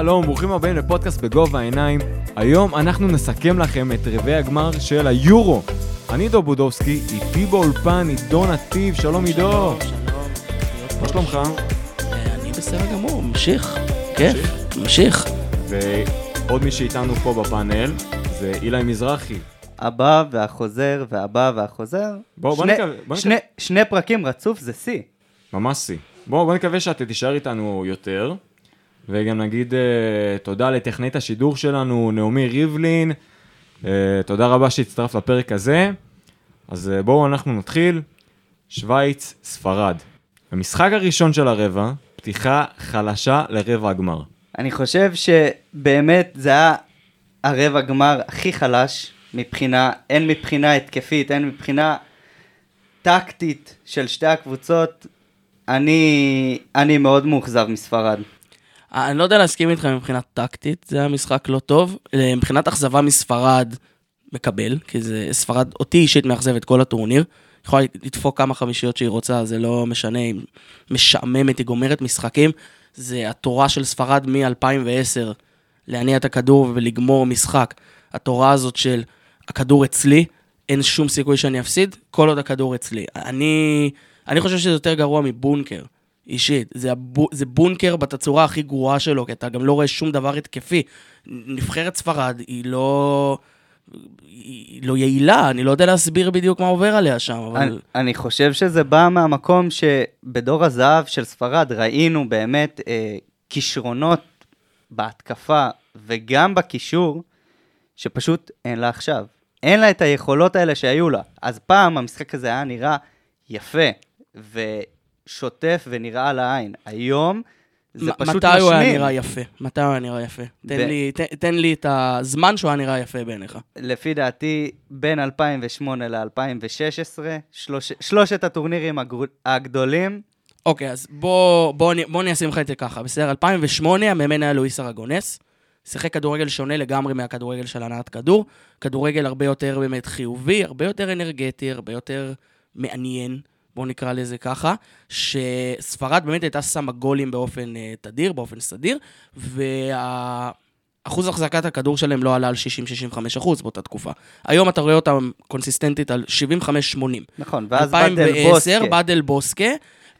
שלום, ברוכים הבאים לפודקאסט בגובה העיניים. היום אנחנו נסכם לכם את רבעי הגמר של היורו. אני דו בודובסקי, איתי באולפן עידו נתיב, שלום עידו. שלום, מה שלומך? אני בסדר גמור, ממשיך. כיף, ממשיך. ועוד מי שאיתנו פה בפאנל זה אילי מזרחי. הבא והחוזר והבא והחוזר. בוא, בוא שני, נקווה- בוא שני, שני פרקים רצוף זה שיא. ממש שיא. בואו בוא נקווה שאתה תישאר איתנו יותר, וגם נגיד uh, תודה לטכנאית השידור שלנו, נעמי ריבלין, uh, תודה רבה שהצטרף לפרק הזה. אז uh, בואו אנחנו נתחיל. שווייץ, ספרד. המשחק הראשון של הרבע, פתיחה חלשה לרבע הגמר. אני חושב שבאמת זה היה הרבע גמר הכי חלש מבחינה, הן מבחינה התקפית, הן מבחינה טקטית של שתי הקבוצות. אני, אני מאוד מאוכזב מספרד. אה, אני לא יודע להסכים איתך מבחינה טקטית, זה היה משחק לא טוב. אה, מבחינת אכזבה מספרד, מקבל, כי זה ספרד אותי אישית מאכזבת כל הטורניר. יכולה לדפוק כמה חמישיות שהיא רוצה, זה לא משנה, היא משעממת, היא גומרת משחקים. זה התורה של ספרד מ-2010, להניע את הכדור ולגמור משחק. התורה הזאת של הכדור אצלי, אין שום סיכוי שאני אפסיד, כל עוד הכדור אצלי. אני, אני חושב שזה יותר גרוע מבונקר, אישית. זה, הבו, זה בונקר בתצורה הכי גרועה שלו, כי אתה גם לא רואה שום דבר התקפי. נבחרת ספרד היא לא... היא לא יעילה, אני לא יודע להסביר בדיוק מה עובר עליה שם, אבל... אני, אני חושב שזה בא מהמקום שבדור הזהב של ספרד ראינו באמת אה, כישרונות בהתקפה וגם בקישור, שפשוט אין לה עכשיו. אין לה את היכולות האלה שהיו לה. אז פעם המשחק הזה היה נראה יפה ושוטף ונראה לעין. היום זה פשוט מתי הוא היה. נראה יפה? מתי הוא היה נראה יפה? תן, ב- לי, ת, תן לי את הזמן שהוא היה נראה יפה בעיניך. לפי דעתי, בין 2008 ל-2016, שלוש, שלושת הטורנירים הגדולים, אוקיי, אז בוא, בוא, בוא אני אשים לך את זה ככה. בסדר, 2008, המאמן היה לואיס ארגונס. שיחק כדורגל שונה לגמרי מהכדורגל של הנעת כדור. כדורגל הרבה יותר באמת חיובי, הרבה יותר אנרגטי, הרבה יותר מעניין, בואו נקרא לזה ככה. שספרד באמת הייתה שמה גולים באופן uh, תדיר, באופן סדיר, ואחוז החזקת הכדור שלהם לא עלה על 60-65 אחוז באותה תקופה. היום אתה רואה אותם קונסיסטנטית על 75-80. נכון, ואז באדל 2010, בוסקה. באדל בוסקה,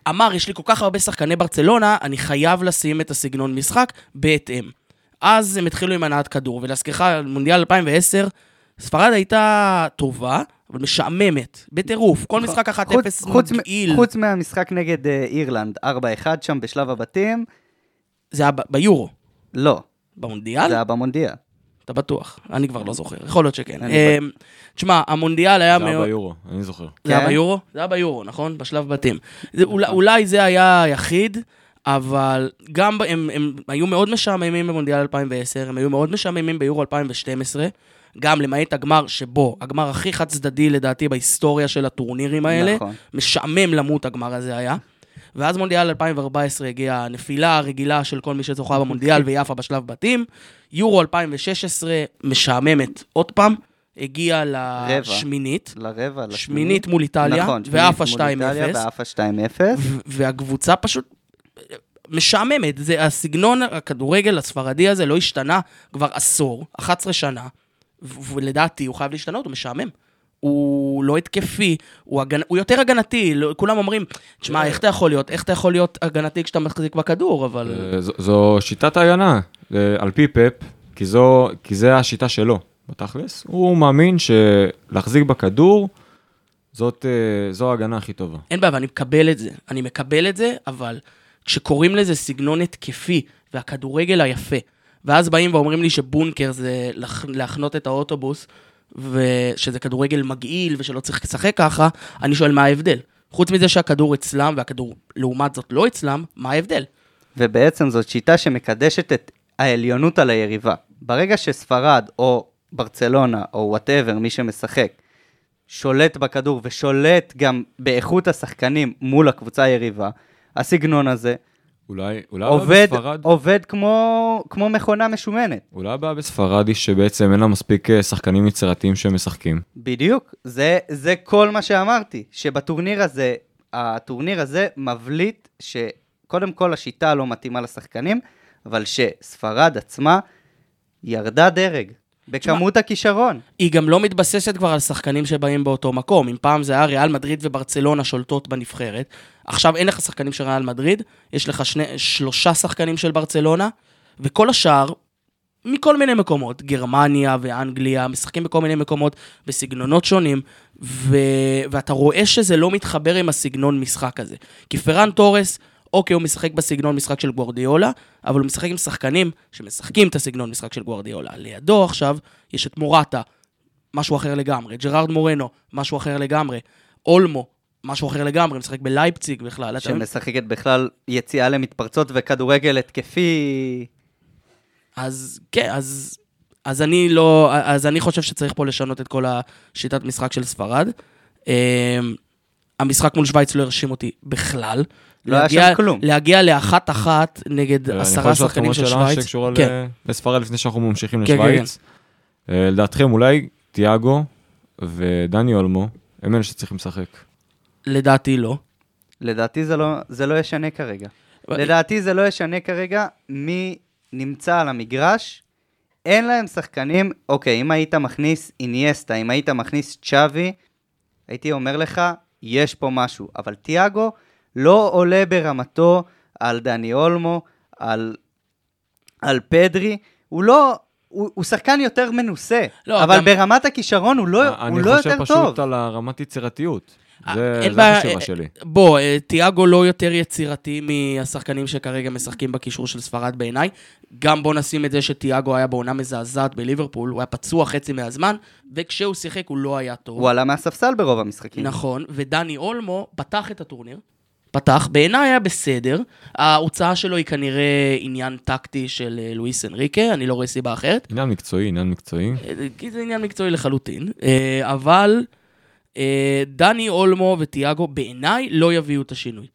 אמר, יש לי כל כך הרבה שחקני ברצלונה, אני חייב לשים את הסגנון משחק בהתאם. אז הם התחילו עם הנעת כדור, ולהזכירך, מונדיאל 2010, ספרד הייתה טובה, אבל משעממת, בטירוף. כל משחק 1-0 נכון. חוץ- חוץ מ- מגעיל. חוץ מהמשחק נגד אה, אירלנד, 4-1 שם בשלב הבתים, זה היה ביורו. לא, במונדיאל? זה היה במונדיאל. אתה בטוח? אני כבר לא זוכר, יכול להיות שכן. אמ, תשמע, המונדיאל היה זה היה מאוד... ביורו, אני זוכר. זה היה כן? ביורו? זה היה ביורו, נכון? בשלב בתים. אולי, זה היה היחיד, אבל גם הם היו מאוד משעממים במונדיאל 2010, הם היו מאוד משעממים ביורו 2012, גם למעט הגמר שבו, הגמר הכי חד צדדי לדעתי בהיסטוריה של הטורנירים האלה, נכון. משעמם למות הגמר הזה היה. ואז מונדיאל 2014 הגיעה הנפילה הרגילה של כל מי שזוכה במונדיאל ויפה בשלב בתים. יורו 2016 משעממת עוד פעם, הגיעה לשמינית. לרבע, לשמינית. שמינית מול איטליה, נכון, ועפה שמינית מול 2-0. איטליה, ועפה 2-0. ו- והקבוצה פשוט משעממת. זה הסגנון הכדורגל הספרדי הזה לא השתנה כבר עשור, 11 שנה, ולדעתי הוא חייב להשתנות, הוא משעמם. הוא לא התקפי, הוא, הגנ... הוא יותר הגנתי, לא, כולם אומרים, תשמע, איך אתה יכול להיות, איך אתה יכול להיות הגנתי כשאתה מחזיק בכדור, אבל... אה, זו- זו שיטת ההגנה, אה, על פי פפ, כי זו, כי זה השיטה שלו, בתכלס. הוא מאמין שלהחזיק בכדור, זאת, אה, זו ההגנה הכי טובה. אין בעיה, ואני מקבל את זה. אני מקבל את זה, אבל כשקוראים לזה סגנון התקפי, והכדורגל היפה, ואז באים ואומרים לי שבונקר זה לח- להחנות את האוטובוס, ושזה כדורגל מגעיל ושלא צריך לשחק ככה, אני שואל מה ההבדל. חוץ מזה שהכדור אצלם, והכדור לעומת זאת לא אצלם, מה ההבדל? ובעצם זאת שיטה שמקדשת את העליונות על היריבה. ברגע שספרד או ברצלונה או whatever, מי שמשחק, שולט בכדור ושולט גם באיכות השחקנים מול הקבוצה היריבה, הסגנון הזה אולי, אולי עובד, בספרד, עובד כמו, כמו מכונה משומנת. אולי הבעיה בספרד היא שבעצם אין לה מספיק אה, שחקנים יצירתיים שמשחקים. בדיוק, זה, זה כל מה שאמרתי, שבטורניר הזה, הטורניר הזה מבליט שקודם כל השיטה לא מתאימה לשחקנים, אבל שספרד עצמה ירדה דרג בכמות הכישרון. היא גם לא מתבססת כבר על שחקנים שבאים באותו מקום. אם פעם זה היה ריאל מדריד וברצלונה שולטות בנבחרת, עכשיו אין לך שחקנים של ריאל מדריד, יש לך שני, שלושה שחקנים של ברצלונה, וכל השאר, מכל מיני מקומות, גרמניה ואנגליה, משחקים בכל מיני מקומות, בסגנונות שונים, ו... ואתה רואה שזה לא מתחבר עם הסגנון משחק הזה. כי פרן תורס, אוקיי, הוא משחק בסגנון משחק של גוורדיולה, אבל הוא משחק עם שחקנים שמשחקים את הסגנון משחק של גוורדיולה. לידו עכשיו יש את מורטה, משהו אחר לגמרי, ג'רארד מורנו, משהו אחר לגמרי, אולמו, משהו אחר לגמרי, משחק בלייפציג בכלל. שמשחקת בכלל יציאה למתפרצות וכדורגל התקפי. אז כן, אז, אז אני לא, אז אני חושב שצריך פה לשנות את כל השיטת משחק של ספרד. אמ, המשחק מול שווייץ לא הרשים אותי בכלל. לא היה שם כלום. להגיע לאחת-אחת נגד אה, אני עשרה יכול לשאול שחקנים של אותך עוד שאלה שווייץ. שקשורה כן. לספרד לפני שאנחנו ממשיכים כן, כן, לשוויץ. אה, לדעתכם, אולי תיאגו ודני אולמו הם אלה שצריכים לשחק. לדעתי לא. לדעתי זה לא, זה לא ישנה כרגע. לדעתי זה לא ישנה כרגע מי נמצא על המגרש. אין להם שחקנים, אוקיי, אם היית מכניס אינייסטה, אם היית מכניס צ'אבי, הייתי אומר לך, יש פה משהו. אבל תיאגו לא עולה ברמתו על דני אולמו, על, על פדרי, הוא לא... הוא, הוא שחקן יותר מנוסה, לא, אבל גם- ברמת הכישרון הוא לא, הוא לא יותר אני חושב טוב. פשוט על הרמת יצירתיות. אה, זה זה בעיה, החשיבה אה, שלי. בוא, אה, תיאגו לא יותר יצירתי מהשחקנים שכרגע משחקים בקישור של ספרד בעיניי. גם בוא נשים את זה שתיאגו היה בעונה מזעזעת בליברפול, הוא היה פצוע חצי מהזמן, וכשהוא שיחק הוא לא היה טוב. הוא עלה מהספסל ברוב המשחקים. נכון, ודני אולמו פתח את הטורניר. פתח, בעיניי היה בסדר. ההוצאה שלו היא כנראה עניין טקטי של אה, לואיס אנריקה, אני לא רואה סיבה אחרת. עניין מקצועי, עניין מקצועי. אה, כי זה עניין מקצועי לחלוטין. אה, אבל אה, דני אולמו וטיאגו בעיניי לא יביאו את השינוי.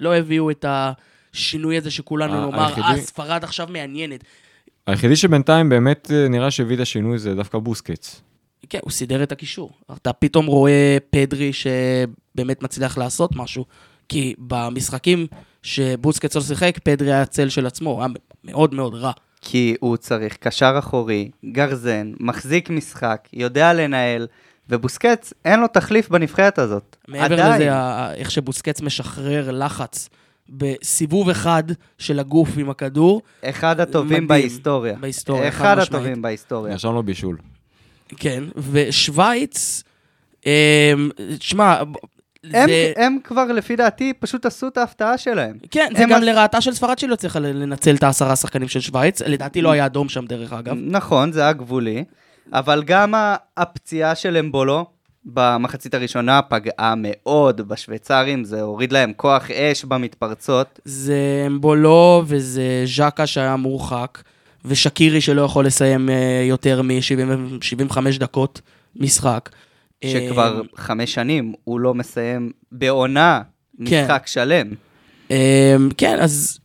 לא יביאו את השינוי הזה שכולנו נאמר, היחידי- אה, ספרד עכשיו מעניינת. היחידי שבינתיים באמת אה, נראה שהביא את השינוי זה דווקא בוסקץ. כן, הוא סידר את הקישור. אתה פתאום רואה פדרי שבאמת מצליח לעשות משהו, כי במשחקים שבוסקץ לא שיחק, פדרי היה צל של עצמו, הוא היה מאוד מאוד רע. כי הוא צריך קשר אחורי, גרזן, מחזיק משחק, יודע לנהל, ובוסקץ, אין לו תחליף בנבחרת הזאת. מעבר עדיין. לזה, איך שבוסקץ משחרר לחץ בסיבוב אחד של הגוף עם הכדור, אחד הטובים מדהים. בהיסטוריה. בהיסטוריה, חד אחד משמעית. הטובים בהיסטוריה. נרשם לו בישול. כן, ושווייץ, אמ, תשמע, הם, זה... הם כבר, לפי דעתי, פשוט עשו את ההפתעה שלהם. כן, זה גם עש- לרעתה של ספרד שהיא לא הצליחה לנצל את העשרה שחקנים של שווייץ, לדעתי לא היה אדום שם דרך אגב. נכון, זה היה גבולי, אבל גם הפציעה של אמבולו במחצית הראשונה פגעה מאוד בשוויצרים, זה הוריד להם כוח אש במתפרצות. זה אמבולו וזה ז'קה שהיה מורחק, ושקירי שלא יכול לסיים אה, יותר מ-75 דקות משחק. שכבר אה, חמש שנים הוא לא מסיים בעונה כן. משחק שלם. אה, כן, אז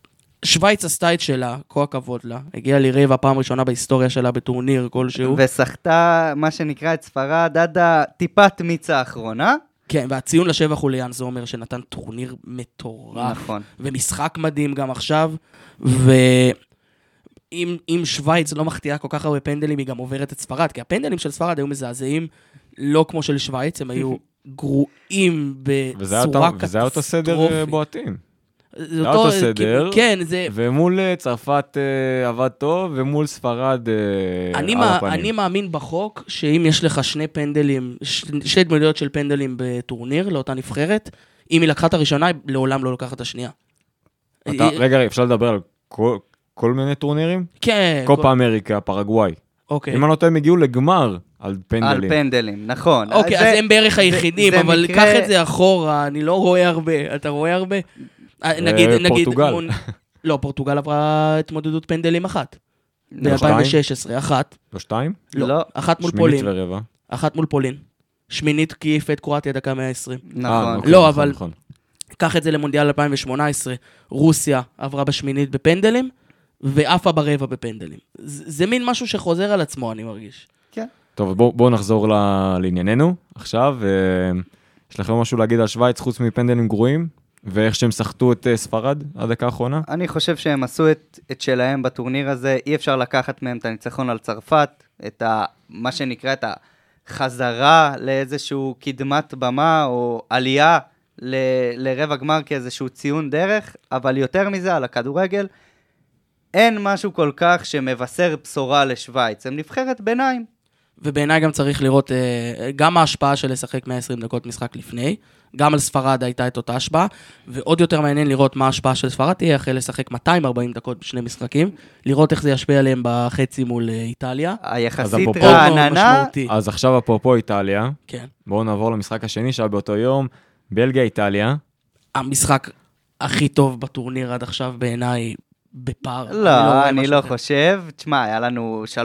שווייץ עשתה את שלה, כל הכבוד לה. הגיעה לרבע פעם ראשונה בהיסטוריה שלה בטורניר כלשהו. וסחטה, מה שנקרא, את ספרד עד הטיפת מיץ האחרונה. כן, והציון לשבח הוא ליאן זומר, שנתן טורניר מטורף. נכון. ומשחק מדהים גם עכשיו, ואם אם שווייץ לא מחטיאה כל כך הרבה פנדלים, היא גם עוברת את ספרד, כי הפנדלים של ספרד היו מזעזעים, לא כמו של שווייץ, הם היו גרועים בצורה אותו- וזה היה אותו סדר אה, קטסטרופית. בועטים. זה אותו סדר. כן, זה... ומול אה, צרפת אה, עבד טוב, ומול ספרד אה, אני, מה. אני מאמין בחוק שאם יש לך שני פנדלים, ש- שתי דמויות של פנדלים בטורניר לאותה נבחרת, אם היא לקחה את הראשונה, היא לעולם לא לוקחת את השנייה. אתה- היא- רגע, אפשר לדבר על כל- כל מיני טורנירים? כן. קופה אמריקה, פרגוואי. אוקיי. אם אני לא טועה, הם הגיעו לגמר על על פנדלים. פנדלים, נכון. אוקיי, זה- אז הם בערך היחידים, זה אבל מקרה- קח את זה אחורה, אני לא רואה הרבה. אתה רואה הרבה? אה, נגיד, נגיד... פורטוגל. מון- לא, פורטוגל עברה התמודדות פנדלים אחת. לא שתיים? ב-2016, אחת. לא שתיים? לא, לא. אחת מול שמינית פולין. ורבע. אחת מול פולין. שמינית כי העיפה את קרואטיה דקה 120. אה, נכון. אוקיי, לא, נכון, אבל- נכון. קח את זה למונדיאל 2018, רוסיה עברה בשמינית בפנדלים, ועפה ברבע בפנדלים. זה זה מין משהו שחוזר על עצמו, אני מרגיש. כן. טוב, בואו בוא נחזור ל- לענייננו עכשיו. אה, יש לכם משהו להגיד על שווייץ חוץ מפנדלים גרועים? ואיך שהם סחטו את אה, ספרד עד דקה האחרונה? אני חושב שהם עשו את, את שלהם בטורניר הזה, אי אפשר לקחת מהם את הניצחון על צרפת, את ה, מה שנקרא את החזרה לאיזשהו קדמת במה או עלייה ל, לרבע גמר כאיזשהו ציון דרך, אבל יותר מזה, על הכדורגל, אין משהו כל כך שמבשר בשורה לשוויץ. הם נבחרת ביניים. ובעיניי גם צריך לראות אה, גם ההשפעה של לשחק 120 דקות משחק לפני, גם על ספרד הייתה את אותה השפעה, ועוד יותר מעניין לראות מה ההשפעה של ספרד תהיה אחרי לשחק 240 דקות בשני משחקים, לראות איך זה ישפיע עליהם בחצי מול אה, איטליה. היחסית רעננה. אז עכשיו אפרופו איטליה, כן. בואו נעבור למשחק השני שהיה באותו יום, בלגיה-איטליה. המשחק הכי טוב בטורניר עד עכשיו בעיניי בפער. לא, אני לא אחר. חושב. תשמע, היה לנו 3-3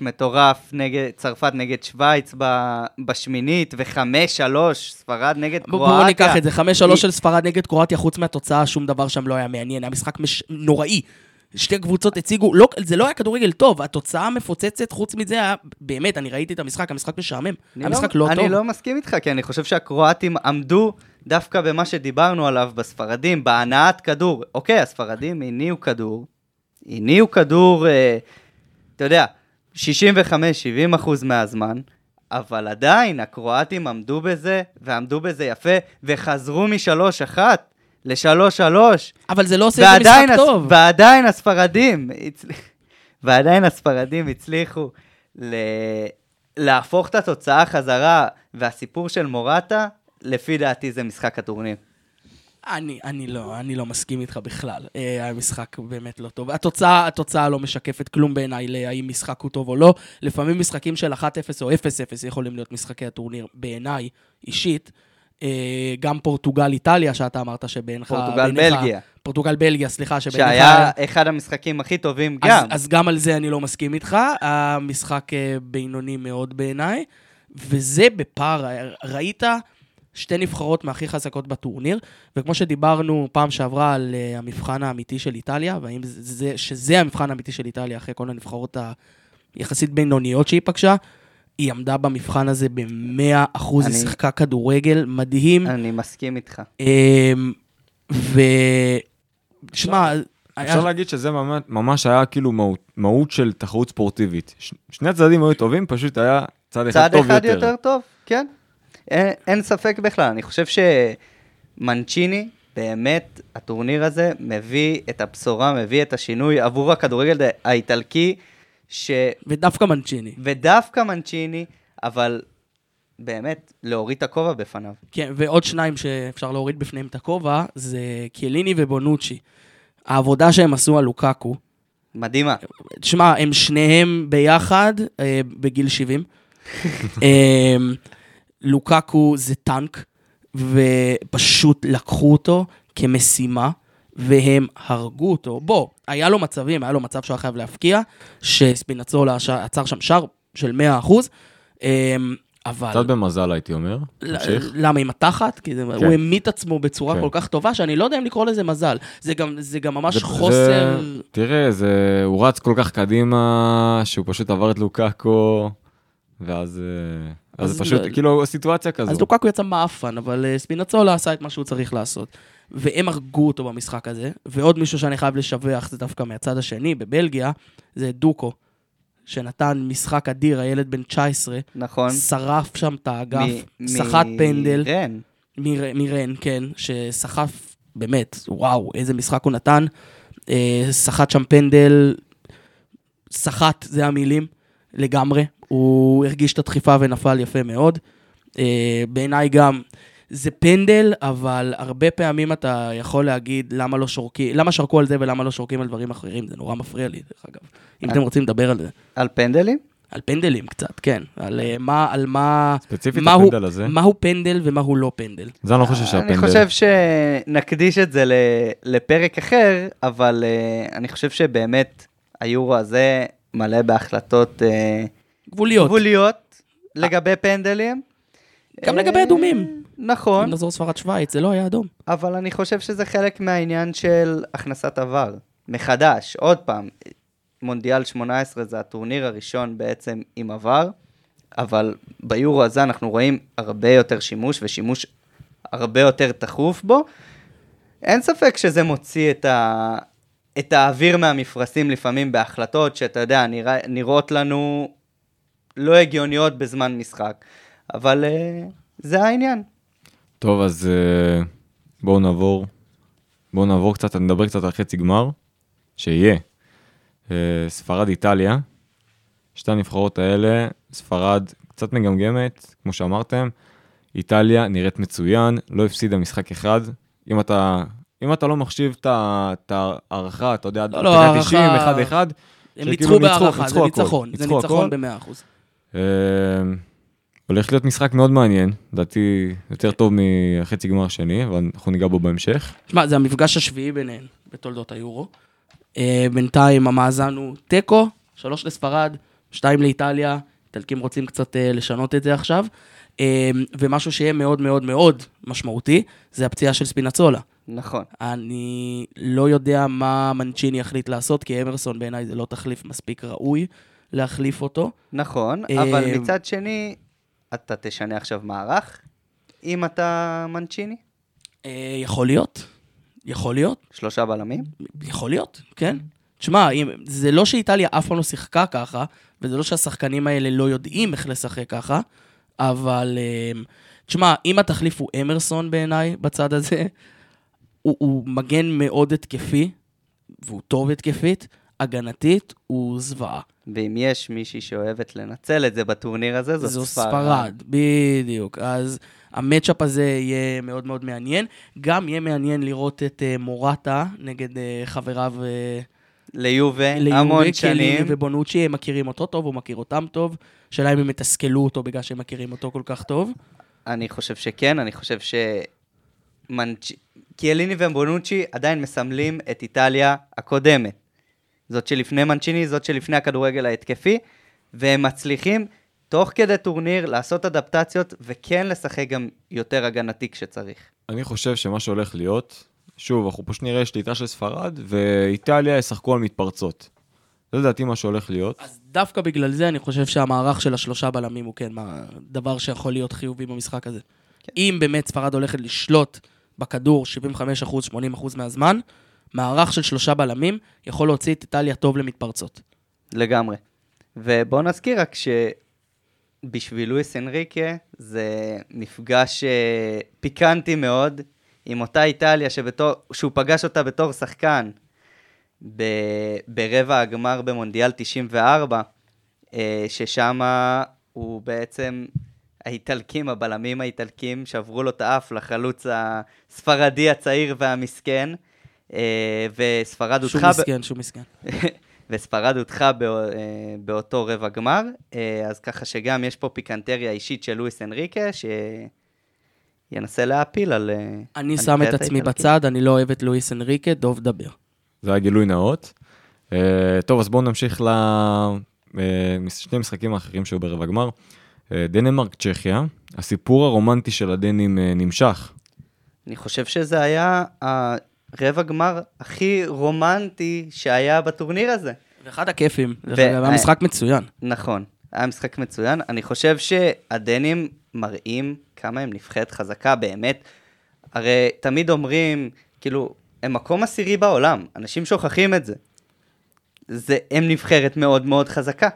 מטורף נגד צרפת נגד שווייץ בשמינית, ו-5-3 ספרד נגד קרואטיה. בואו ניקח את זה, 5-3 היא- של ספרד נגד קרואטיה, חוץ מהתוצאה, שום דבר שם לא היה מעניין, היה משחק מש... נוראי. שתי קבוצות הציגו, לא, זה לא היה כדורגל טוב, התוצאה מפוצצת, חוץ מזה היה, באמת, אני ראיתי את המשחק, המשחק משעמם. אני המשחק לא, אני טוב. לא מסכים איתך, כי אני חושב שהקרואטים עמדו דווקא במה שדיברנו עליו בספרדים, בהנעת כדור. אוקיי, הספרדים הניעו כדור, הניעו כדור, אה, אתה יודע, 65-70 אחוז מהזמן, אבל עדיין הקרואטים עמדו בזה, ועמדו בזה יפה, וחזרו מ-3-1 ל-3-3. אבל זה לא עושה את זה ועדיין, משחק הס- טוב. ועדיין הספרדים. ועדיין הספרדים הצליחו ל... להפוך את התוצאה חזרה, והסיפור של מורטה, לפי דעתי זה משחק הטורניר. אני, אני לא, אני לא מסכים איתך בכלל. אה, המשחק באמת לא טוב. התוצאה, התוצאה לא משקפת כלום בעיניי להאם משחק הוא טוב או לא. לפעמים משחקים של 1-0 או 0-0 יכולים להיות משחקי הטורניר, בעיניי, אישית. אה, גם פורטוגל-איטליה, שאתה אמרת שבעינך... פורטוגל, בעיניך- בלגיה. פורטוגל-בלגיה, סליחה, שבעיניך... שהיה אחד המשחקים הכי טובים אז, גם. אז גם על זה אני לא מסכים איתך. המשחק אה, בינוני מאוד בעיניי, וזה בפער. ראית שתי נבחרות מהכי חזקות בטורניר, וכמו שדיברנו פעם שעברה על אה, המבחן האמיתי של איטליה, והאם זה, זה, שזה המבחן האמיתי של איטליה אחרי כל הנבחרות היחסית בינוניות שהיא פגשה, היא עמדה במבחן הזה ב-100 אחוז, היא שיחקה כדורגל מדהים. אני מסכים איתך. אמ, ו... שמע, היה- אפשר להגיד שזה ממש, ממש היה כאילו מהות, מהות של תחרות ספורטיבית. ש, שני הצדדים היו טובים, פשוט היה צד אחד צד טוב אחד יותר. יותר טוב, כן. אין, אין ספק בכלל. אני חושב שמנצ'יני, באמת, הטורניר הזה מביא את הבשורה, מביא את השינוי עבור הכדורגל האיטלקי, ש... ודווקא מנצ'יני. ודווקא מנצ'יני, אבל באמת, להוריד את הכובע בפניו. כן, ועוד שניים שאפשר להוריד בפניהם את הכובע, זה קיאליני ובונוצ'י. העבודה שהם עשו על לוקקו, מדהימה. תשמע, הם שניהם ביחד אה, בגיל 70. אה, לוקקו זה טנק, ופשוט לקחו אותו כמשימה, והם הרגו אותו. בוא, היה לו מצבים, היה לו מצב שהוא היה חייב להפקיע, שספינצולה עצר שם שער של 100%, אה, אבל... קצת במזל הייתי אומר. תמשיך. למה עם התחת? כי זה, כן. הוא המית עצמו בצורה כן. כל כך טובה, שאני לא יודע אם לקרוא לזה מזל. זה גם, זה גם ממש זה- חוסר... זה, תראה, זה, הוא רץ כל כך קדימה, שהוא פשוט עבר את לוקאקו, ואז... אז אז זה פשוט, לא- כאילו, סיטואציה כזו. אז לוקקו יצא מאפן, אבל אה, ספינצולה עשה את מה שהוא צריך לעשות. והם הרגו אותו במשחק הזה, ועוד מישהו שאני חייב לשבח, זה דווקא מהצד השני, בבלגיה, זה דוקו, שנתן משחק אדיר, הילד בן 19, נכון. שרף שם את האגף, סחט פנדל. רן. מיר- מירן, כן, שסחף, באמת, וואו, איזה משחק הוא נתן. אה, סחט שם פנדל, סחט, זה המילים, לגמרי. הוא הרגיש את הדחיפה ונפל יפה מאוד. אה, בעיניי גם, זה פנדל, אבל הרבה פעמים אתה יכול להגיד למה לא שורקים, למה שרקו על זה ולמה לא שורקים על דברים אחרים, זה נורא מפריע לי, דרך אגב. אם אתם רוצים לדבר על זה. על פנדלים? על פנדלים קצת, כן. על אה, מה, על מה... ספציפית מהו- הפנדל הזה. מהו פנדל ומהו לא פנדל. זה אני לא חושב שהפנדל... אני חושב שנקדיש את זה ל- לפרק אחר, אבל uh, אני חושב שבאמת היורו הזה מלא בהחלטות uh, גבוליות. גבוליות לגבי פנדלים. גם אה, לגבי אדומים. נכון, אם נחזור ספרד שווייץ, זה לא היה אדום. אבל אני חושב שזה חלק מהעניין של הכנסת עבר. מחדש, עוד פעם, מונדיאל 18 זה הטורניר הראשון בעצם עם עבר, אבל ביורו הזה אנחנו רואים הרבה יותר שימוש ושימוש הרבה יותר תכוף בו, אין ספק שזה מוציא את, ה... את האוויר מהמפרשים לפעמים בהחלטות שאתה יודע, נראה... נראות לנו לא הגיוניות בזמן משחק. אבל uh, זה העניין. טוב, אז uh, בואו נעבור, בואו נעבור קצת, נדבר קצת על חצי גמר, שיהיה. Uh, ספרד איטליה, שתי הנבחרות האלה, ספרד קצת מגמגמת, כמו שאמרתם, איטליה נראית מצוין, לא הפסידה משחק אחד. אם אתה, אם אתה לא מחשיב את ההערכה, אתה יודע, לא, לא, הערכה... 90, 1-1, הם ניצחו בהערכה, זה ניצחון, זה ניצחון ב-100%. הולך להיות משחק מאוד מעניין, לדעתי יותר טוב מהחצי גמר השני, אבל אנחנו ניגע בו בהמשך. תשמע, זה המפגש השביעי ביניהן בתולדות היורו. בינתיים המאזן הוא תיקו, שלוש לספרד, שתיים לאיטליה, איטלקים רוצים קצת לשנות את זה עכשיו. ומשהו שיהיה מאוד מאוד מאוד משמעותי, זה הפציעה של ספינצולה. נכון. אני לא יודע מה מנצ'יני יחליט לעשות, כי אמרסון בעיניי זה לא תחליף מספיק ראוי להחליף אותו. נכון, אבל מצד שני, אתה תשנה עכשיו מערך, אם אתה מנצ'יני? יכול להיות, יכול להיות. שלושה בלמים? יכול להיות, כן. תשמע, זה לא שאיטליה אף פעם לא שיחקה ככה, וזה לא שהשחקנים האלה לא יודעים איך לשחק ככה, אבל תשמע, אם התחליף הוא אמרסון בעיניי בצד הזה, הוא, הוא מגן מאוד התקפי, והוא טוב התקפית, הגנתית הוא זוועה. ואם יש מישהי שאוהבת לנצל את זה בטורניר הזה, זו, זו ספרד. ספרד, בדיוק. אז המצ'אפ הזה יהיה מאוד מאוד מעניין. גם יהיה מעניין לראות את uh, מורטה נגד uh, חבריו... Uh, ליובה, המון שנים. ליובה, ובונוצ'י, הם מכירים אותו טוב, הוא מכיר אותם טוב. שאלה אם הם יתסכלו אותו בגלל שהם מכירים אותו כל כך טוב. אני חושב שכן, אני חושב ש... מנצ'... קיאליני ובונוצ'י עדיין מסמלים את איטליה הקודמת. זאת שלפני מנצ'יני, זאת שלפני הכדורגל ההתקפי, והם מצליחים תוך כדי טורניר לעשות אדפטציות וכן לשחק גם יותר הגנתי כשצריך. אני חושב שמה שהולך להיות, שוב, אנחנו פשוט נראה שליטה של ספרד, ואיטליה ישחקו על מתפרצות. זה לדעתי מה שהולך להיות. אז דווקא בגלל זה אני חושב שהמערך של השלושה בלמים הוא כן דבר שיכול להיות חיובי במשחק הזה. כן. אם באמת ספרד הולכת לשלוט בכדור 75%, 80% מהזמן, מערך של שלושה בלמים יכול להוציא את איטליה טוב למתפרצות. לגמרי. ובואו נזכיר רק שבשביל לואיס אנריקה זה מפגש אה, פיקנטי מאוד עם אותה איטליה שבתור, שהוא פגש אותה בתור שחקן ב, ברבע הגמר במונדיאל 94, אה, ששם הוא בעצם האיטלקים, הבלמים האיטלקים, שברו לו את האף לחלוץ הספרדי הצעיר והמסכן, וספרד הודחה... שום מסכן, שום מסכן. וספרד הודחה. אה, באותו רבע גמר, אה, אז ככה שגם יש פה פיקנטריה אישית של לואיס אנריקה, שינסה להעפיל על... אני שם את עצמי בצד, אני לא אוהב את לואיס אנריקה, דוב דבר. זה היה גילוי נאות. טוב, אז בואו נמשיך לשני משחקים האחרים שהיו ברבע גמר. אה, דנמרק, צ'כיה, הסיפור הרומנטי של הדנים אה, נמשך. אני חושב שזה היה הרבע גמר הכי רומנטי שהיה בטורניר הזה. ואחד הכיפים, ו... היה משחק מצוין. נכון, היה משחק מצוין. אני חושב שהדנים מראים כמה הם נבחרת חזקה באמת. הרי תמיד אומרים, כאילו, הם מקום עשירי בעולם, אנשים שוכחים את זה. זה, הם נבחרת מאוד מאוד חזקה.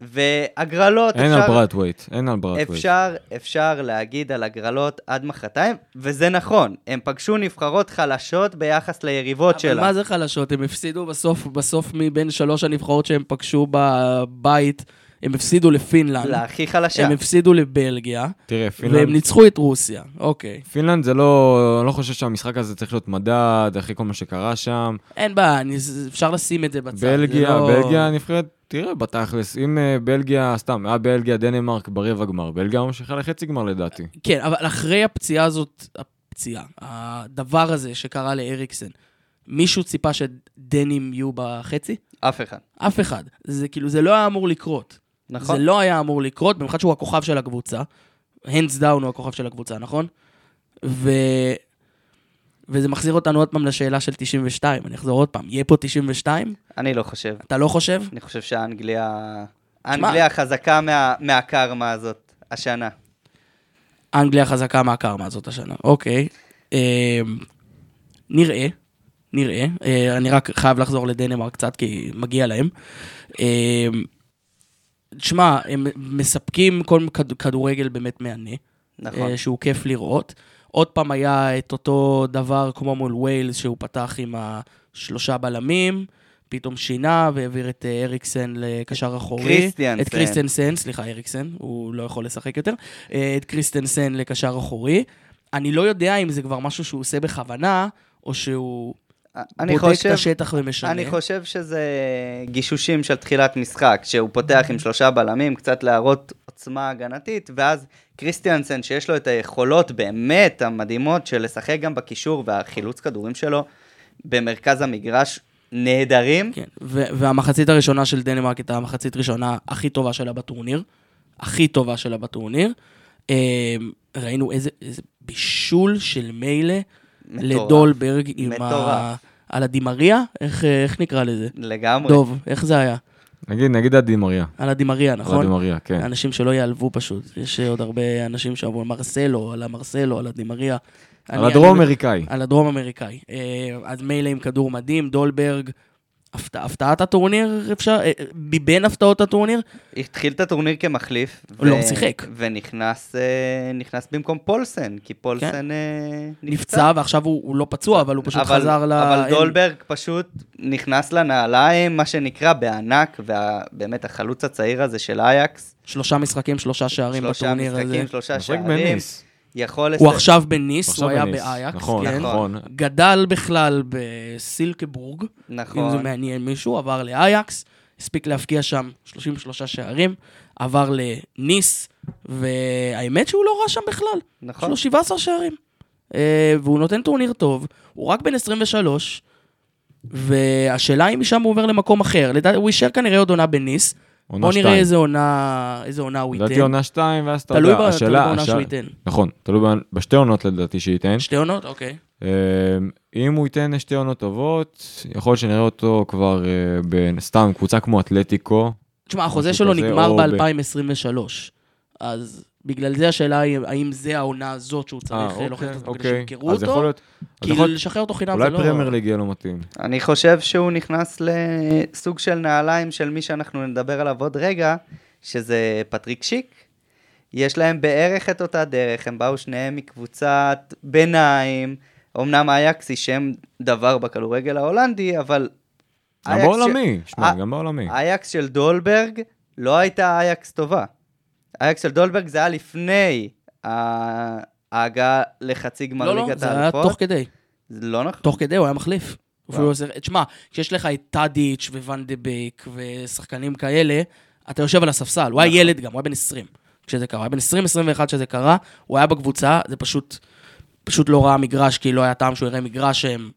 והגרלות, אין אפשר... על ברטווייט, אין על ברטווייט. אפשר, אפשר להגיד על הגרלות עד מחרתיים, וזה נכון, הם פגשו נבחרות חלשות ביחס ליריבות אבל שלה. אבל מה זה חלשות? הם הפסידו בסוף, בסוף מבין שלוש הנבחרות שהם פגשו בבית. הם הפסידו לפינלנד. להכי חלשה. הם הפסידו לבלגיה. תראה, פינלנד... והם ניצחו את רוסיה, אוקיי. פינלנד זה לא... אני לא חושב שהמשחק הזה צריך להיות מדד, אחרי כל מה שקרה שם. אין בעיה, אפשר לשים את זה בצד. בלגיה, לא... בלגיה נבחרת, תראה, בתכלס, אם אה, בלגיה, סתם, היה בלגיה, דנמרק ברבע גמר, בלגיה ממשיכה לחצי גמר לדעתי. כן, אבל אחרי הפציעה הזאת, הפציעה, הדבר הזה שקרה לאריקסן, מישהו ציפה שדנים יהיו בחצי? אף אחד. אף אחד. זה כאילו, זה לא היה אמור לקרות. נכון. זה לא היה אמור לקרות, במיוחד שהוא הכוכב של הקבוצה. הנדס דאון הוא הכוכב של הקבוצה, נכון? ו... וזה מחזיר אותנו עוד פעם לשאלה של 92, אני אחזור עוד פעם, יהיה פה 92? אני לא חושב. אתה לא חושב? אני חושב שאנגליה... אנגליה חזקה מה... מהקרמה הזאת השנה. אנגליה חזקה מהקרמה הזאת השנה, אוקיי. אמ, נראה, נראה. אה, אני רק חייב לחזור לדנמרק קצת, כי מגיע להם. אה, תשמע, הם מספקים כל כד- כדורגל באמת מהנה. נכון. אה, שהוא כיף לראות. עוד פעם היה את אותו דבר כמו מול ויילס, שהוא פתח עם השלושה בלמים, פתאום שינה והעביר את אה, אריקסן לקשר אחורי. קריסטיאנסן. את קריסטנסן, סליחה, אריקסן, הוא לא יכול לשחק יותר. אה, את קריסטנסן לקשר אחורי. אני לא יודע אם זה כבר משהו שהוא עושה בכוונה, או שהוא אני בודק חושב, את השטח ומשנה. אני חושב שזה גישושים של תחילת משחק, שהוא פותח עם שלושה בלמים, קצת להראות עוצמה הגנתית, ואז קריסטיאנסן, שיש לו את היכולות באמת המדהימות של לשחק גם בקישור, והחילוץ כדורים שלו במרכז המגרש, נהדרים. כן, והמחצית הראשונה של דנמרק הייתה המחצית הראשונה הכי טובה שלה בטורניר. הכי טובה שלה בטורניר. אה, ראינו איזה, איזה בישול של מטורף. לדולברג עם ה... על הדימריה? איך, אה, איך נקרא לזה? לגמרי. דוב, איך זה היה? נגיד, נגיד עדי מריה. על הדימריה, על נכון? עדי מריה, כן. אנשים שלא ייעלבו פשוט. יש עוד הרבה אנשים שאמרו מרסלו, על המרסלו, על הדימריה. על אני- הדרום אני- אמריקאי. על הדרום אמריקאי. אה, אז מילא עם כדור מדהים, דולברג, הפתע, הפתעת הטורניר, אפשר, אה, מבין הפתעות הטורניר, התחיל את הטורניר כמחליף. הוא לא שיחק. ונכנס אה, נכנס במקום פולסן, כי פולסן כן. אה, נפצע, ועכשיו הוא, הוא לא פצוע, אבל הוא פשוט אבל, חזר ל... אבל דולברג פשוט נכנס לנעליים, מה שנקרא, בענק, ובאמת החלוץ הצעיר הזה של אייקס, שלושה משחקים, שלושה שערים שלושה בטורניר הזה. משחקים, שלושה שערים, יכול הוא לס- עכשיו בניס, הוא היה. באייקס, נכון, כן. נכון. גדל בכלל בסילקבורג, אם זה נכון, מעניין מישהו, עבר לאייקס, הספיק להבקיע שם 33 שערים, עבר לניס, והאמת שהוא לא רע שם בכלל. יש נכון. לו 17 שערים. אה, והוא נותן טורניר טוב, הוא רק בן 23, והשאלה אם משם הוא עובר למקום אחר. הוא יישאר כנראה עוד עונה בניס. עונה בוא נראה. איזה עונה, איזה עונה הוא לדעתי ייתן. עונה שתיים, ואז אתה יודע, השאלה... תלוי בעונה שהוא ייתן. נכון, תלוי בשתי עונות לדעתי שייתן. שתי עונות? אוקיי. אה, אם הוא ייתן שתי עונות טובות, יכול להיות שנראה אותו כבר אה, בסתם קבוצה כמו אתלטיקו. תשמע, החוזה שלו נגמר או ב- ב-2023. אז בגלל זה השאלה היא, האם זה העונה הזאת שהוא צריך אה, אה, להוכיח את עצמו כדי אוקיי. שימכרו אז יכול אותו? להיות... אז כי יכול- לשחרר אותו חינם זה אולי לא... פרמייר ליג יהיה לו מתאים. אני חושב שהוא נכנס לסוג של נעליים של מי שאנחנו נדבר עליו עוד רגע, שזה פטריק שיק. יש להם בערך את אותה דרך, הם באו שניהם מקבוצת ביניים, אמנם אייקס היא שם דבר בכדורגל ההולנדי, אבל... גם בעולמי, שמע, אה, גם בעולמי. אייקס של דולברג לא הייתה אייקס טובה. של דולברג זה היה לפני ההגעה לחצי גמר לא, לא, ליגת זה היה האלופות. תוך כדי. זה לא נכון. תוך כדי הוא היה מחליף. עוזר- תשמע, כשיש לך את טאדיץ' וואן דה בייק ושחקנים כאלה, אתה יושב על הספסל. הוא היה נכון. ילד גם, הוא היה בן 20 כשזה קרה. הוא היה בן 20-21 כשזה קרה, הוא היה בקבוצה, זה פשוט, פשוט לא ראה מגרש, כי לא היה טעם שהוא יראה מגרש שהם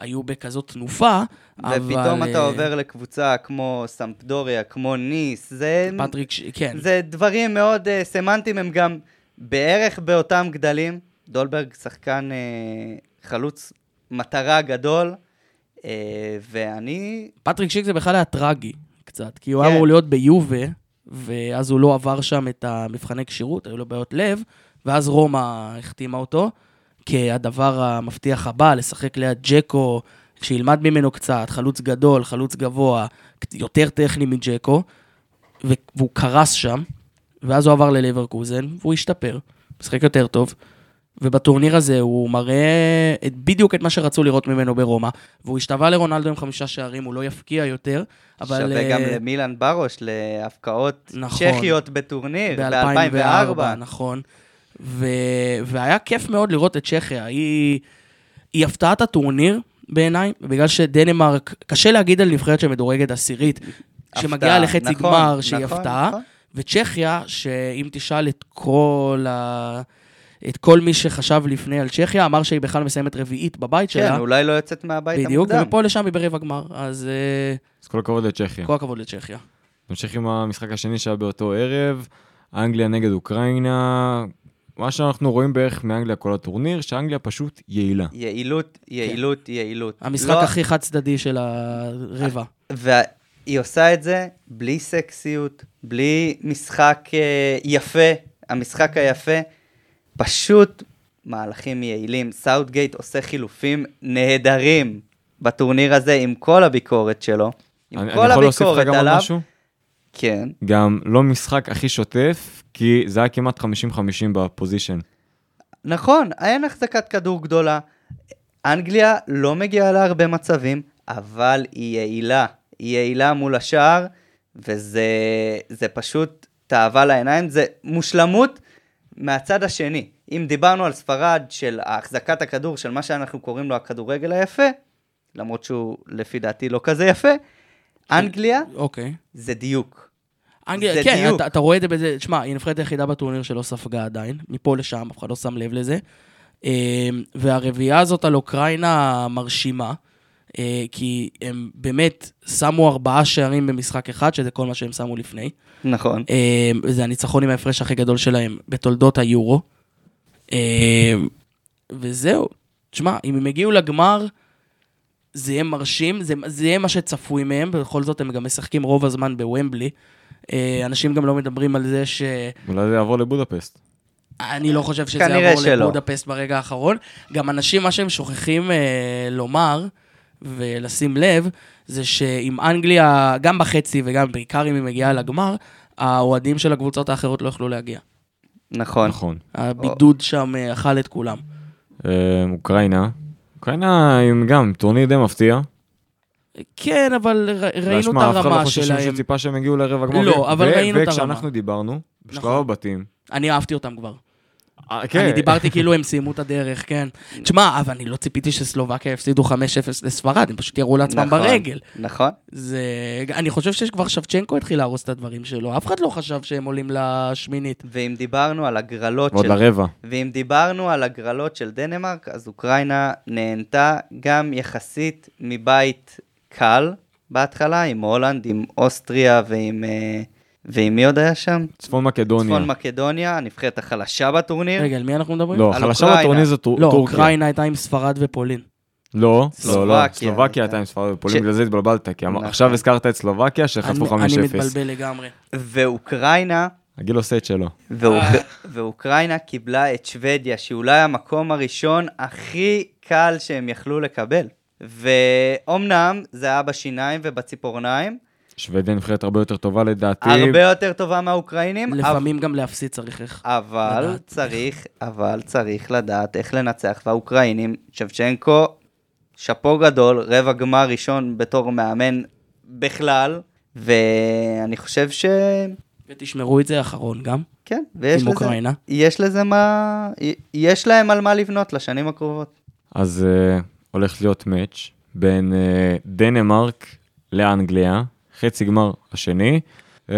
היו בכזאת תנופה, אבל... ופתאום אתה אה, עובר לקבוצה כמו סמפדוריה, כמו ניס, זה, פטריק, ש- כן. זה דברים מאוד אה, סמנטיים, הם גם בערך באותם גדלים. דולברג שחקן אה, חלוץ מטרה גדול, uh, ואני... פטריק שיק זה בכלל היה טרגי קצת, כי הוא כן. היה אמור להיות ביובה, ואז הוא לא עבר שם את המבחני כשירות, היו לו בעיות לב, ואז רומא החתימה אותו כהדבר המבטיח הבא, לשחק ליד ג'קו, שילמד ממנו קצת, חלוץ גדול, חלוץ גבוה, יותר טכני מג'קו, והוא קרס שם, ואז הוא עבר ללברקוזן, והוא השתפר, משחק יותר טוב. ובטורניר הזה הוא מראה את, בדיוק את מה שרצו לראות ממנו ברומא, והוא השתווה לרונלדו עם חמישה שערים, הוא לא יפקיע יותר, אבל... שווה גם אה, למילן ברוש, להפקעות נכון. צ'כיות בטורניר, ב-2004, ב-2004. נכון. ו... והיה כיף מאוד לראות את צ'כיה, היא, היא הפתעת הטורניר בעיניי, בגלל שדנמרק, קשה להגיד על נבחרת שמדורגת עשירית, שמגיעה לחצי נכון, גמר שהיא נכון, הפתעה, נכון. וצ'כיה, שאם תשאל את כל ה... את כל מי שחשב לפני על צ'כיה, אמר שהיא בכלל מסיימת רביעית בבית כן, שלה. אולי לא יוצאת מהבית בדיוק, המוקדם. ומפה לשם היא ברבע גמר. אז אה, אז כל הכבוד לצ'כיה. כל הכבוד לצ'כיה. נמשיך עם המשחק השני שהיה באותו ערב, אנגליה נגד אוקראינה. מה שאנחנו רואים בערך מאנגליה כל הטורניר, שאנגליה פשוט יעילה. יעילות, יעילות, יעילות. המשחק לא- הכי חד צדדי של הרבע. והיא עושה את זה בלי סקסיות, בלי משחק אה, יפה, המשחק היפה, פשוט מהלכים יעילים. סאוטגייט עושה חילופים נהדרים בטורניר הזה, עם כל הביקורת שלו. עם אני, כל אני יכול להוסיף לך הביקורת עליו. כן, גם לא משחק הכי שוטף, כי זה היה כמעט 50-50 ב possession. נכון, אין החזקת כדור גדולה. אנגליה לא מגיעה להרבה מצבים, אבל היא יעילה. היא יעילה מול השער, וזה זה פשוט תאווה לעיניים. זה מושלמות מהצד השני. אם דיברנו על ספרד של החזקת הכדור, של מה שאנחנו קוראים לו הכדורגל היפה, למרות שהוא לפי דעתי לא כזה יפה, אנגליה אוקיי. זה דיוק. אנגליה, זה כן, דיוק. אתה, אתה רואה את זה בזה, תשמע, היא הנבחרת היחידה בטורניר שלא ספגה עדיין, מפה לשם, אף אחד לא שם לב לזה. אה, והרביעייה הזאת על אוקראינה מרשימה, אה, כי הם באמת שמו ארבעה שערים במשחק אחד, שזה כל מה שהם שמו לפני. נכון. אה, זה הניצחון עם ההפרש הכי גדול שלהם בתולדות היורו. אה, וזהו, תשמע, אם הם הגיעו לגמר, זה יהיה מרשים, זה, זה יהיה מה שצפוי מהם, ובכל זאת הם גם משחקים רוב הזמן בוומבלי. אה, אנשים גם לא מדברים על זה ש... אולי זה יעבור לבודפסט. אני לא חושב שזה יעבור שלא. לבודפסט ברגע האחרון. גם אנשים, מה שהם שוכחים אה, לומר ולשים לב, זה שעם אנגליה, גם בחצי וגם בעיקר אם היא מגיעה לגמר, האוהדים של הקבוצות האחרות לא יכלו להגיע. נכון. נכון. הבידוד שם אה, אכל את כולם. אה, אוקראינה. אוקראינה עם גם טורניר די מפתיע. כן, אבל ראינו את אף אחד לא הרמה חושב שלהם. שציפה שהם יגיעו לרבע גמר. לא, אבל ראינו את וכשאנחנו הרמה. דיברנו, בשלב נכון. הבתים. אני אהבתי אותם כבר. אה, כן. אני דיברתי כאילו הם סיימו את הדרך, כן. תשמע, אבל אני לא ציפיתי שסלובקיה יפסידו 5-0 לספרד, הם פשוט ירו לעצמם נכון. ברגל. נכון. זה... אני חושב שכבר שבצ'נקו התחיל להרוס את הדברים שלו, אף אחד לא חשב שהם עולים לשמינית. ואם דיברנו על הגרלות של... לרבע. ואם דיברנו על הגרלות של דנמרק, אז אוקראינה נהנתה גם יחסית מבית קל בהתחלה, עם הולנד, עם אוסטריה ועם... אה, ועם מי עוד היה שם? צפון מקדוניה. צפון מקדוניה, הנבחרת החלשה בטורניר. רגע, על מי אנחנו מדברים? לא, על חלשה אוקראינה. בטורניר זה לא, טורקיה. אוקראינה הייתה עם ספרד ופולין. לא, לא, לא, סלובקיה הייתה. עם ספרד ופולין, בגלל זה התבלבלת, כי נכון. עכשיו הזכרת את סלובקיה שחטפו אני- 5-0. אני מתבלבל לגמרי. ואוקראינה, הגיל עושה את שלו. ואוק... ואוקראינה קיבלה את שוודיה, שהיא אולי המקום הראשון הכי קל שהם יכלו לקבל. ואומנם זה היה בשיניים ובציפורניים, שוודיה נבחרת הרבה יותר טובה לדעתי. הרבה יותר טובה מהאוקראינים, לפעמים גם להפסיד צריך איך. אבל לדעת. צריך, אבל צריך לדעת איך לנצח, והאוקראינים, שבצ'נקו, שאפו גדול, רבע גמר ראשון בתור מאמן בכלל, ואני חושב ש... ותשמרו את זה אחרון גם, כן, ויש עם לזה, אוקראינה. יש לזה מה, יש להם על מה לבנות לשנים הקרובות. אז uh, הולך להיות מאץ' בין uh, דנמרק לאנגליה, חצי גמר השני. Uh,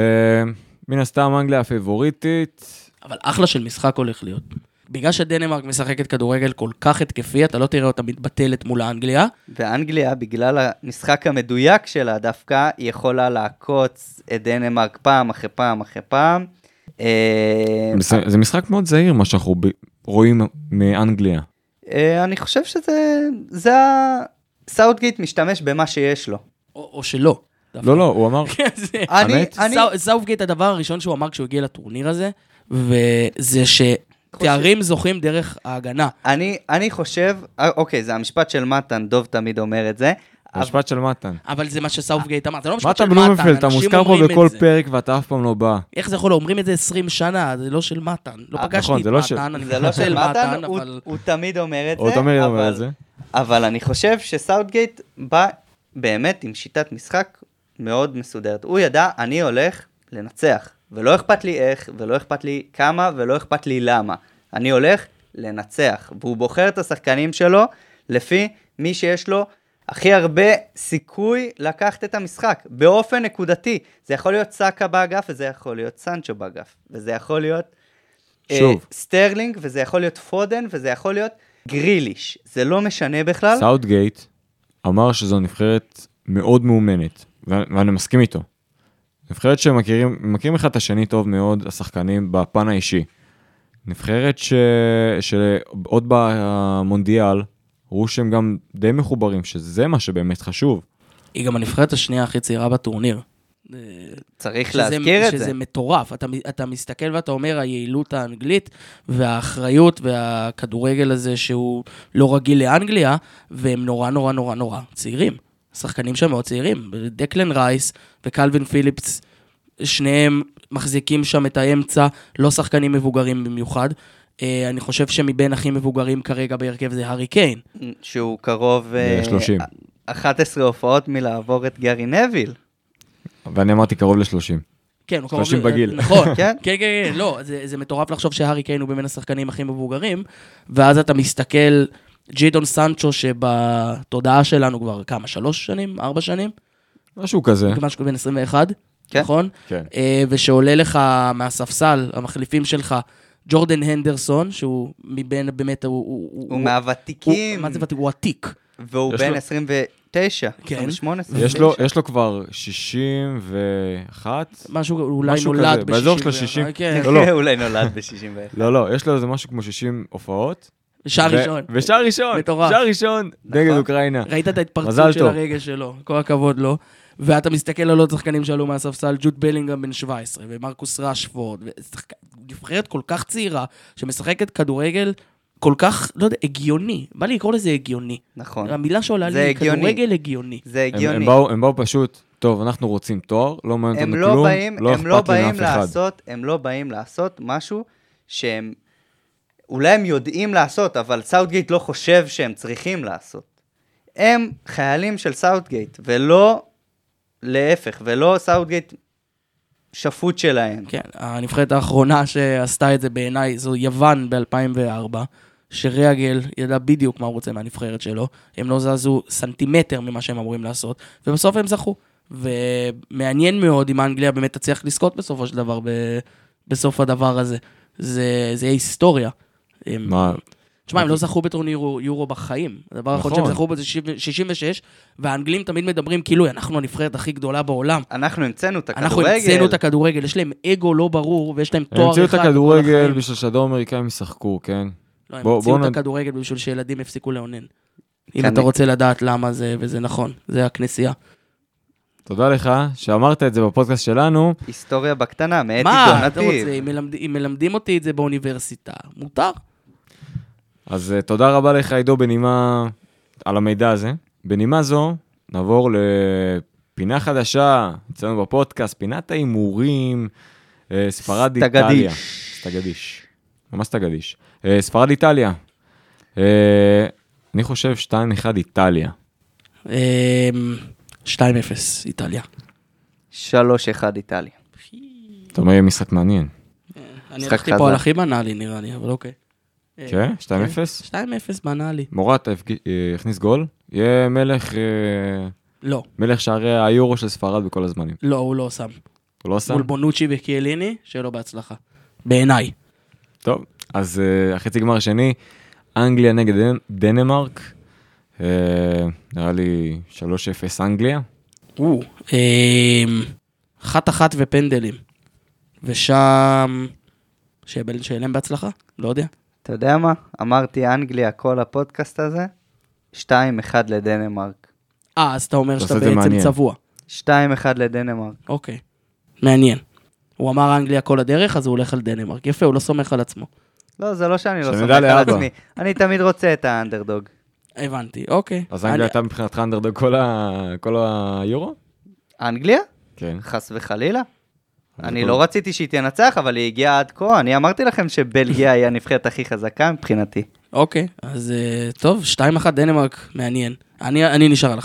מן הסתם אנגליה הפיבוריטית, אבל אחלה של משחק הולך להיות. בגלל שדנמרק משחקת כדורגל כל כך התקפי, אתה לא תראה אותה מתבטלת מול האנגליה. ואנגליה, בגלל המשחק המדויק שלה דווקא, היא יכולה לעקוץ את דנמרק פעם אחרי פעם אחרי פעם. אה, זה, משחק מאוד זהיר מה שאנחנו רואים מאנגליה. אה, אני חושב שזה, זה ה... סאוטגייט משתמש במה שיש לו. או, או שלא. דווקא. לא, לא, הוא אמר, כן, האמת? אני, סאו- סאוטגייט, הדבר הראשון שהוא אמר כשהוא הגיע לטורניר הזה, וזה שתארים זוכים דרך ההגנה. אני, אני חושב, אה, אוקיי, זה המשפט של מתן, דוב תמיד אומר את זה. המשפט של מתן. אבל זה מה שסאוטגייט אמר, זה לא משפט של מתן מתן, בלומנפלד, אתה אנשים מוזכר פה אומרים בכל את זה. פרק ואתה אף פעם לא בא. איך זה יכול, אומרים את זה 20 שנה, זה לא של מתן. לא אה, פגשתי נכון, את זה לא של- מתן, אני זה לא של מתנצל מתן, הוא, אבל... הוא תמיד אומר את זה. הוא תמיד אומר אבל- את זה. אבל אני חושב שסאוטגייט בא באמת עם שיטת משחק מאוד מסודרת. הוא ידע, אני הולך לנצח, ולא אכפת לי איך, ולא אכפת לי כמה, ולא אכפת לי למה. אני הולך לנצח, והוא בוחר את השחקנים שלו לפי מי שיש לו הכי הרבה סיכוי לקחת את המשחק, באופן נקודתי. זה יכול להיות סאקה באגף, וזה יכול להיות סנצ'ו באגף, וזה יכול להיות אה, שוב. סטרלינג, וזה יכול להיות פודן, וזה יכול להיות גריליש. זה לא משנה בכלל. סאוטגייט אמר שזו נבחרת מאוד מאומנת, ו- ואני מסכים איתו. נבחרת שמכירים מכירים אחד את השני טוב מאוד, השחקנים, בפן האישי. נבחרת ש... שעוד במונדיאל, ראו שהם גם די מחוברים, שזה מה שבאמת חשוב. היא גם הנבחרת השנייה הכי צעירה בטורניר. אה, צריך שזה- להזכיר את שזה זה. מטורף. אתה, אתה מסתכל ואתה אומר, היעילות האנגלית והאחריות והכדורגל הזה שהוא לא רגיל לאנגליה, והם נורא נורא נורא נורא צעירים. השחקנים שם מאוד צעירים. דקלן רייס וקלווין פיליפס, שניהם מחזיקים שם את האמצע, לא שחקנים מבוגרים במיוחד. אה, אני חושב שמבין הכי מבוגרים כרגע בהרכב זה הארי קיין. שהוא קרוב... אה, 30. 11 הופעות מלעבור את גארי נביל. ואני אמרתי קרוב ל-30. כן, הוא קרוב... 30 ל- בגיל. נכון. כן? כן, כן, כן, לא, זה, זה מטורף לחשוב שהארי קיין הוא בין השחקנים הכי מבוגרים, ואז אתה מסתכל, ג'ידון סנצ'ו, שבתודעה שלנו כבר כמה, שלוש שנים? ארבע שנים? משהו כזה. משהו בן 21, כן. נכון? כן. אה, ושעולה לך מהספסל, המחליפים שלך, ג'ורדן הנדרסון, שהוא מבין, באמת, הוא... הוא, הוא מהוותיקים, הוא, מה זה ותיק? הוא עתיק. והוא בן לו- 29, כן. 28, יש לו, 29. יש לו כבר 61. משהו, אולי משהו נולד כזה, באזור של ב-60 ה-60. כן. לא, לא. אולי נולד ב-61. לא, לא, יש לו איזה משהו כמו 60 הופעות. שער ראשון. ושער ראשון. מטורף. שער ראשון נגד נכון. אוקראינה. ראית את ההתפרצות של טוב. הרגל שלו, כל הכבוד לו. ואתה מסתכל על עוד שחקנים שעלו מהספסל, ג'וד בלינגהם בן 17, ומרקוס רשפורד, ושחק- נבחרת כל כך צעירה, שמשחקת כדורגל כל כך, לא יודע, הגיוני. בא לי לקרוא לזה הגיוני. נכון. המילה שעולה זה לי, הגיוני. כדורגל הגיוני. זה הם, הגיוני. הם, באו, הם באו פשוט, טוב, אנחנו רוצים תואר, לא מעניין הם אותנו לא כלום, באים, לא הם לא אכפת לי מאף אחד. לעשות, הם לא באים לעשות משהו שהם, אולי הם יודעים לעשות, אבל סאוטגייט לא חושב שהם צריכים לעשות. הם חיילים של סאוטגייט, ולא להפך, ולא סאוטגייט שפוט שלהם. כן, הנבחרת האחרונה שעשתה את זה בעיניי זו יוון ב-2004, שריאגל ידע בדיוק מה הוא רוצה מהנבחרת שלו, הם לא זזו סנטימטר ממה שהם אמורים לעשות, ובסוף הם זכו. ומעניין מאוד אם אנגליה באמת תצליח לזכות בסופו של דבר ב- בסוף הדבר הזה. זה, זה היסטוריה. הם, מה, תשמע, הם לא זכו בטורניר יורו, בחיים. הדבר האחרון נכון. שהם זכו בו זה 66, והאנגלים תמיד מדברים כאילו אנחנו הנבחרת הכי גדולה בעולם. אנחנו המצאנו את אנחנו הכדורגל. המצאנו את הכדורגל, יש להם אגו לא ברור, ויש להם הם תואר אחד. המציאו את הכדורגל. בשביל שהדור האמריקאים ישחקו, כן? לא, הם המציאו בוא את הכדורגל בשביל שילדים יפסיקו לאונן. אם כן, אתה רוצה לדעת למה זה, וזה נכון, זה הכנסייה. תודה לך שאמרת את זה בפודקאסט שלנו. היסטוריה בקטנה, מאתי מה אתה. רוצה, אם מלמדים אותי את זה באוניברסיטה, מותר. אז uh, תודה רבה לך, עידו, בנימה, על המידע הזה. בנימה זו, נעבור לפינה חדשה אצלנו בפודקאסט, פינת ההימורים, uh, ספרד סטגדיש. איטליה. סטגדיש. ממש סטגדיש. ספרד איטליה. אני חושב 2-1 איטליה. אמ, 2-0, איטליה. 3-1 איטליה. אתה אומר, יהיה משחק מעניין. אני הלכתי פה. על הכי בנאלי נראה לי, אבל אוקיי. אה, כן? 2-0? 2-0 בנאלי. מורת אה, הכניס גול, יהיה מלך, אה, לא, מלך שערי היורו של ספרד בכל הזמנים. לא, הוא לא שם. הוא לא שם? מול בונוצ'י וקיאליני, שיהיה לו בהצלחה. בעיניי. טוב, אז אה, החצי גמר השני, אנגליה נגד דנ- דנמרק. אה, נראה לי 3-0 אנגליה. או, אמ, אחת אחת ופנדלים. ושם... שיהיה שיהיה להם בהצלחה? לא יודע. אתה יודע מה? אמרתי אנגליה כל הפודקאסט הזה, 2-1 לדנמרק. אה, אז אתה אומר אתה שאתה בעצם מעניין. צבוע. 2-1 לדנמרק. אוקיי. מעניין. הוא אמר אנגליה כל הדרך, אז הוא הולך על דנמרק. יפה, הוא לא סומך על עצמו. לא, זה לא שאני לא סומך על. עצמי. אני תמיד רוצה את האנדרדוג. הבנתי, אוקיי. אז אני- אנגליה הייתה מבחינתך אנדרדוג כל היורו? אנגליה? כן. חס וחלילה. אני לא רציתי שהיא תנצח, אבל היא הגיעה עד כה. אני אמרתי לכם שבלגיה היא הנבחרת הכי חזקה מבחינתי. אוקיי, אז אה, טוב, 2-1 דנמרק, מעניין. אני אני נשאר על 1-1.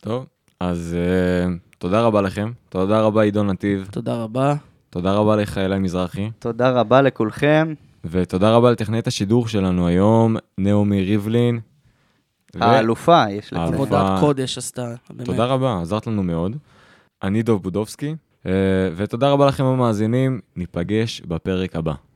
טוב, אז אה, תודה רבה לכם. תודה רבה עידו נתיב. תודה רבה. תודה רבה לך אלי מזרחי. תודה רבה לכולכם. ותודה רבה לטכנאית השידור שלנו היום, נעמי ריבלין. האלופה, יש לציין. האלופה. עבודת קודש עשתה. תודה רבה, עזרת לנו מאוד. אני דוב בודובסקי, ותודה רבה לכם המאזינים, ניפגש בפרק הבא.